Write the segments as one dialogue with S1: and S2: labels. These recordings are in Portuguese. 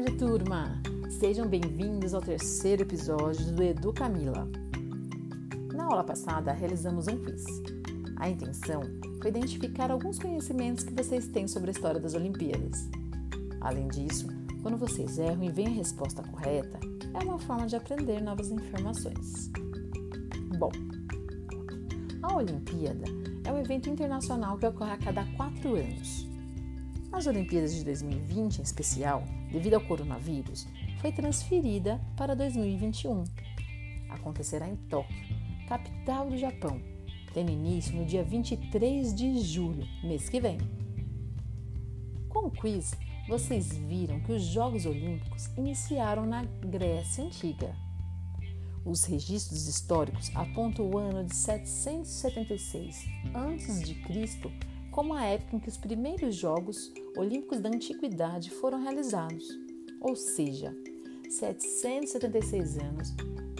S1: tarde, turma! Sejam bem-vindos ao terceiro episódio do Edu Camila. Na aula passada, realizamos um quiz. A intenção foi identificar alguns conhecimentos que vocês têm sobre a história das Olimpíadas. Além disso, quando vocês erram e veem a resposta correta, é uma forma de aprender novas informações. Bom, a Olimpíada é um evento internacional que ocorre a cada quatro anos. As Olimpíadas de 2020, em especial, devido ao coronavírus, foi transferida para 2021. Acontecerá em Tóquio, capital do Japão, tendo início no dia 23 de julho, mês que vem. Com o quiz, vocês viram que os Jogos Olímpicos iniciaram na Grécia Antiga. Os registros históricos apontam o ano de 776 a.C. como a época em que os primeiros Jogos Olímpicos da Antiguidade foram realizados, ou seja, 776 anos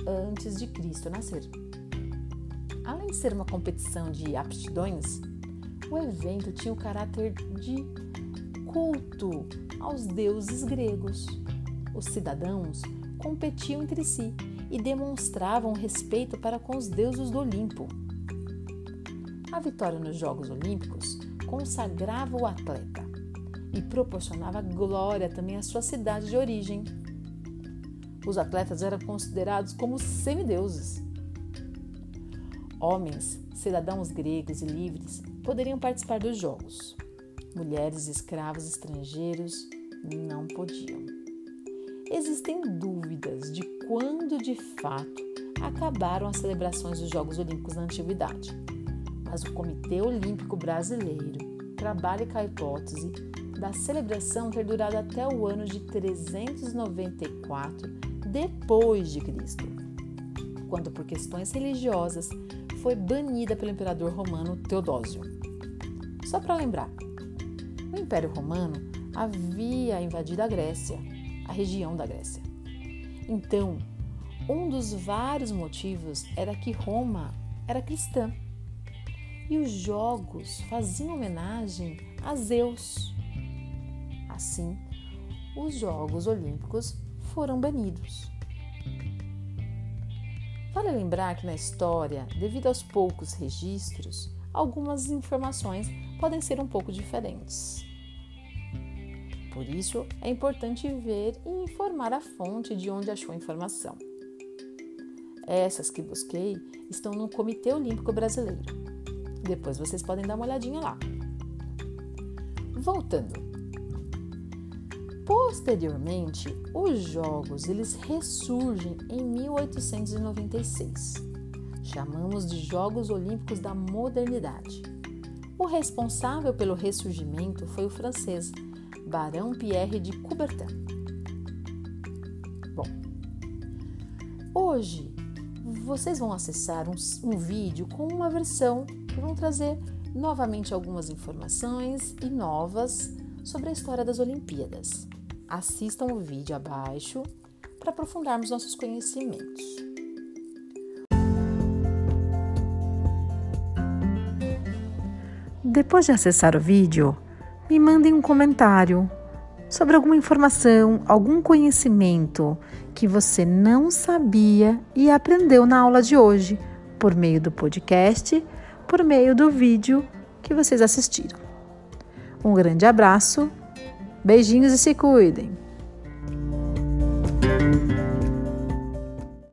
S1: antes de Cristo nascer. Além de ser uma competição de aptidões, o evento tinha o caráter de culto aos deuses gregos. Os cidadãos competiam entre si e demonstravam respeito para com os deuses do Olimpo. A vitória nos Jogos Olímpicos consagrava o atleta e proporcionava glória também à sua cidade de origem. Os atletas eram considerados como semideuses. Homens, cidadãos gregos e livres poderiam participar dos Jogos. Mulheres e escravos estrangeiros não podiam. Existem dúvidas de quando de fato acabaram as celebrações dos Jogos Olímpicos na Antiguidade, mas o Comitê Olímpico Brasileiro trabalha com a hipótese da celebração ter durado até o ano de 394 depois de Cristo, quando por questões religiosas foi banida pelo imperador romano Teodósio. Só para lembrar, o Império Romano havia invadido a Grécia, a região da Grécia. Então, um dos vários motivos era que Roma era cristã e os jogos faziam homenagem a Zeus. Assim, os Jogos Olímpicos foram banidos. Vale lembrar que na história, devido aos poucos registros, algumas informações podem ser um pouco diferentes. Por isso, é importante ver e informar a fonte de onde achou a informação. Essas que busquei estão no Comitê Olímpico Brasileiro. Depois vocês podem dar uma olhadinha lá. Voltando. Posteriormente, os jogos eles ressurgem em 1896. Chamamos de Jogos Olímpicos da Modernidade. O responsável pelo ressurgimento foi o francês Barão Pierre de Coubertin. Bom, hoje vocês vão acessar um, um vídeo com uma versão que vão trazer novamente algumas informações e novas sobre a história das Olimpíadas. Assistam o vídeo abaixo para aprofundarmos nossos conhecimentos.
S2: Depois de acessar o vídeo, me mandem um comentário sobre alguma informação, algum conhecimento que você não sabia e aprendeu na aula de hoje, por meio do podcast, por meio do vídeo que vocês assistiram. Um grande abraço, beijinhos e se cuidem!